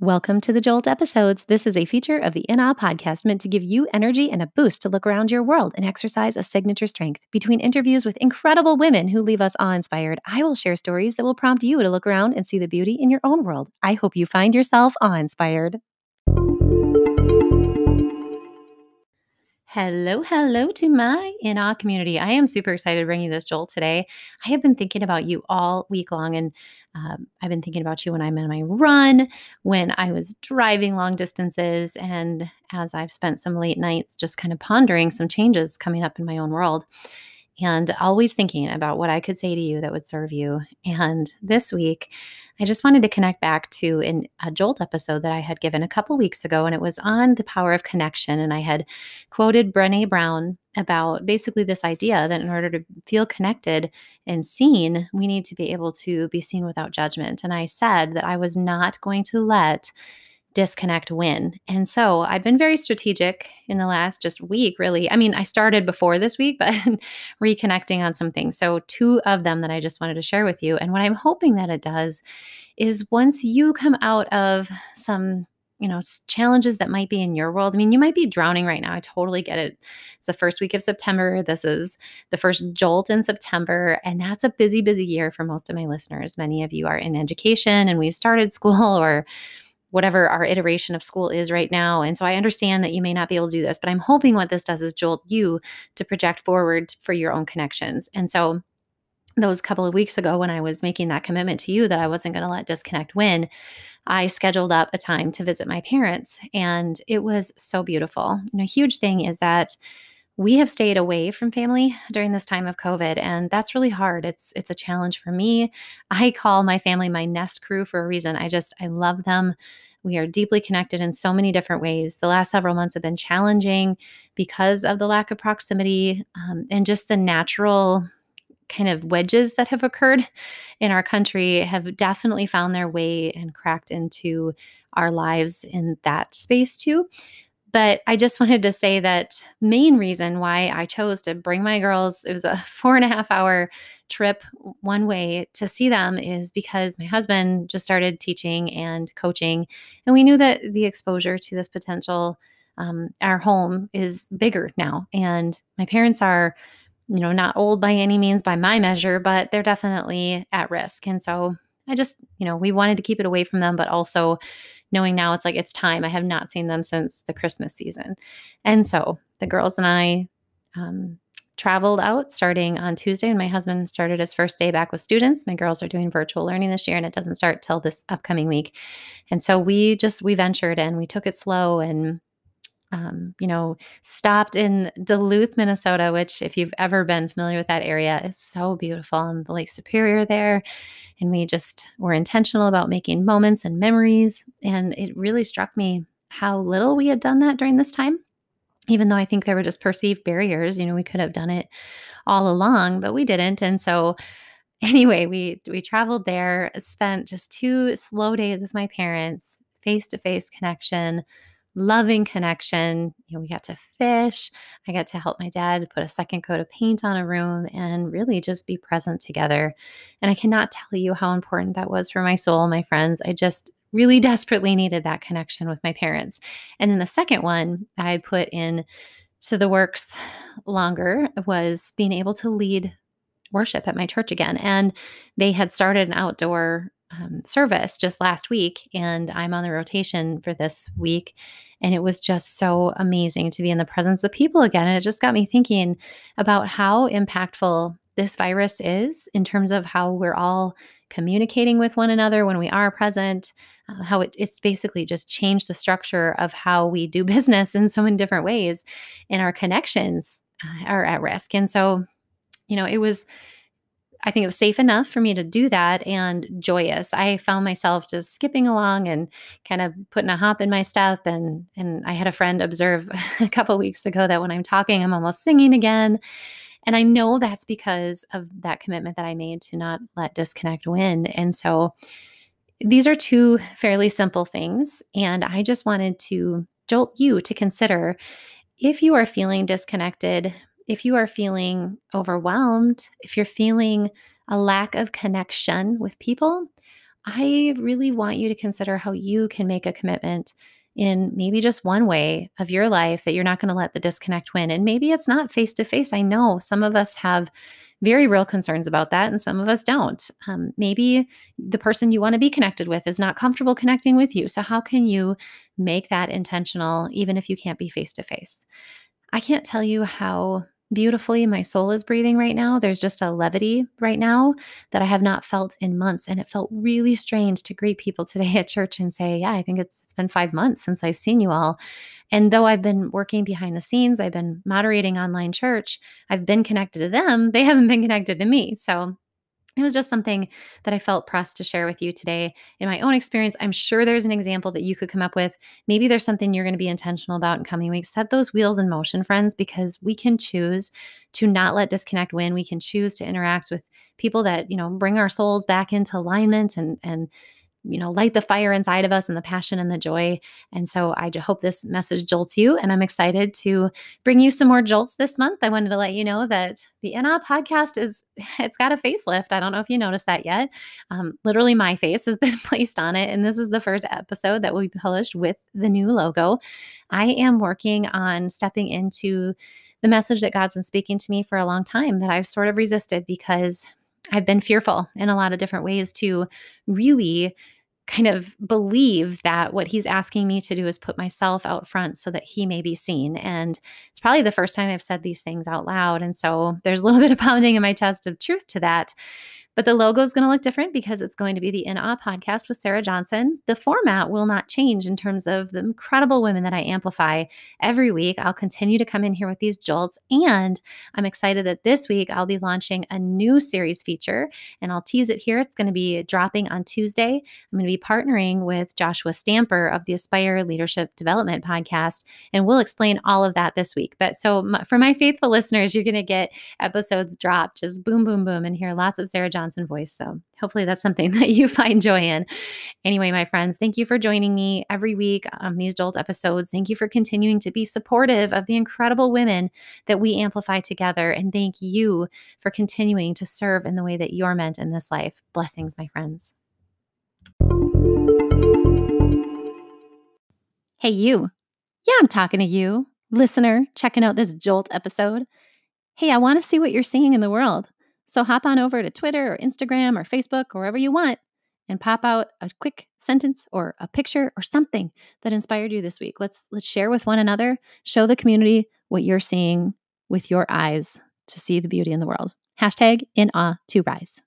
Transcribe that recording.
Welcome to the Jolt episodes. This is a feature of the In Awe podcast meant to give you energy and a boost to look around your world and exercise a signature strength. Between interviews with incredible women who leave us awe inspired, I will share stories that will prompt you to look around and see the beauty in your own world. I hope you find yourself awe inspired. Hello, hello to my In Awe community. I am super excited to bring you this Jolt, today. I have been thinking about you all week long, and um, I've been thinking about you when I'm in my run, when I was driving long distances, and as I've spent some late nights just kind of pondering some changes coming up in my own world and always thinking about what I could say to you that would serve you. And this week, I just wanted to connect back to an, a Jolt episode that I had given a couple weeks ago, and it was on the power of connection. And I had quoted Brene Brown about basically this idea that in order to feel connected and seen, we need to be able to be seen without judgment. And I said that I was not going to let disconnect win. And so I've been very strategic in the last just week, really. I mean, I started before this week, but reconnecting on some things. So, two of them that I just wanted to share with you. And what I'm hoping that it does is once you come out of some you know challenges that might be in your world i mean you might be drowning right now i totally get it it's the first week of september this is the first jolt in september and that's a busy busy year for most of my listeners many of you are in education and we've started school or whatever our iteration of school is right now. And so I understand that you may not be able to do this, but I'm hoping what this does is jolt you to project forward for your own connections. And so those couple of weeks ago when I was making that commitment to you that I wasn't going to let disconnect win, I scheduled up a time to visit my parents and it was so beautiful. And a huge thing is that we have stayed away from family during this time of covid and that's really hard. It's it's a challenge for me. I call my family my nest crew for a reason. I just i love them. We are deeply connected in so many different ways. The last several months have been challenging because of the lack of proximity um, and just the natural kind of wedges that have occurred in our country have definitely found their way and cracked into our lives in that space too but I just wanted to say that main reason why I chose to bring my girls, it was a four and a half hour trip one way to see them is because my husband just started teaching and coaching. And we knew that the exposure to this potential, um, our home is bigger now. And my parents are, you know, not old by any means by my measure, but they're definitely at risk. And so I just, you know, we wanted to keep it away from them, but also knowing now it's like it's time. I have not seen them since the Christmas season. And so the girls and I um, traveled out starting on Tuesday, and my husband started his first day back with students. My girls are doing virtual learning this year, and it doesn't start till this upcoming week. And so we just we ventured and we took it slow and um, you know, stopped in Duluth, Minnesota, which, if you've ever been familiar with that area, is so beautiful and the Lake Superior there. And we just were intentional about making moments and memories. And it really struck me how little we had done that during this time, even though I think there were just perceived barriers. You know, we could have done it all along, but we didn't. And so, anyway, we we traveled there, spent just two slow days with my parents, face to face connection loving connection. You know, we got to fish. I got to help my dad put a second coat of paint on a room and really just be present together. And I cannot tell you how important that was for my soul, my friends. I just really desperately needed that connection with my parents. And then the second one I put in to the works longer was being able to lead worship at my church again. And they had started an outdoor um, service just last week, and I'm on the rotation for this week. And it was just so amazing to be in the presence of people again. And it just got me thinking about how impactful this virus is in terms of how we're all communicating with one another when we are present, uh, how it, it's basically just changed the structure of how we do business in so many different ways, and our connections uh, are at risk. And so, you know, it was I think it was safe enough for me to do that and joyous. I found myself just skipping along and kind of putting a hop in my step. And and I had a friend observe a couple weeks ago that when I'm talking, I'm almost singing again. And I know that's because of that commitment that I made to not let disconnect win. And so these are two fairly simple things. And I just wanted to jolt you to consider if you are feeling disconnected if you are feeling overwhelmed, if you're feeling a lack of connection with people, I really want you to consider how you can make a commitment in maybe just one way of your life that you're not going to let the disconnect win. And maybe it's not face to face. I know some of us have very real concerns about that, and some of us don't. Um, maybe the person you want to be connected with is not comfortable connecting with you. So, how can you make that intentional, even if you can't be face to face? I can't tell you how beautifully my soul is breathing right now. There's just a levity right now that I have not felt in months. And it felt really strange to greet people today at church and say, Yeah, I think it's, it's been five months since I've seen you all. And though I've been working behind the scenes, I've been moderating online church, I've been connected to them, they haven't been connected to me. So it was just something that I felt pressed to share with you today. In my own experience, I'm sure there's an example that you could come up with. Maybe there's something you're going to be intentional about in coming weeks. Set those wheels in motion, friends, because we can choose to not let disconnect win. We can choose to interact with people that, you know, bring our souls back into alignment and and you know, light the fire inside of us and the passion and the joy. And so I hope this message jolts you. And I'm excited to bring you some more jolts this month. I wanted to let you know that the In Awe podcast is, it's got a facelift. I don't know if you noticed that yet. Um, literally, my face has been placed on it. And this is the first episode that will be published with the new logo. I am working on stepping into the message that God's been speaking to me for a long time that I've sort of resisted because I've been fearful in a lot of different ways to really kind of believe that what he's asking me to do is put myself out front so that he may be seen. And it's probably the first time I've said these things out loud. And so there's a little bit of pounding in my chest of truth to that. But the logo is going to look different because it's going to be the In Awe podcast with Sarah Johnson. The format will not change in terms of the incredible women that I amplify every week. I'll continue to come in here with these jolts. And I'm excited that this week I'll be launching a new series feature, and I'll tease it here. It's going to be dropping on Tuesday. I'm going to be partnering with Joshua Stamper of the Aspire Leadership Development podcast, and we'll explain all of that this week. But so for my faithful listeners, you're going to get episodes dropped just boom, boom, boom, and hear lots of Sarah Johnson Johnson voice. So hopefully that's something that you find joy in. Anyway, my friends, thank you for joining me every week on these Jolt episodes. Thank you for continuing to be supportive of the incredible women that we amplify together. And thank you for continuing to serve in the way that you're meant in this life. Blessings, my friends. Hey, you. Yeah, I'm talking to you, listener, checking out this Jolt episode. Hey, I want to see what you're seeing in the world. So hop on over to Twitter or Instagram or Facebook or wherever you want and pop out a quick sentence or a picture or something that inspired you this week. Let's let's share with one another, show the community what you're seeing with your eyes to see the beauty in the world. Hashtag in awe to rise.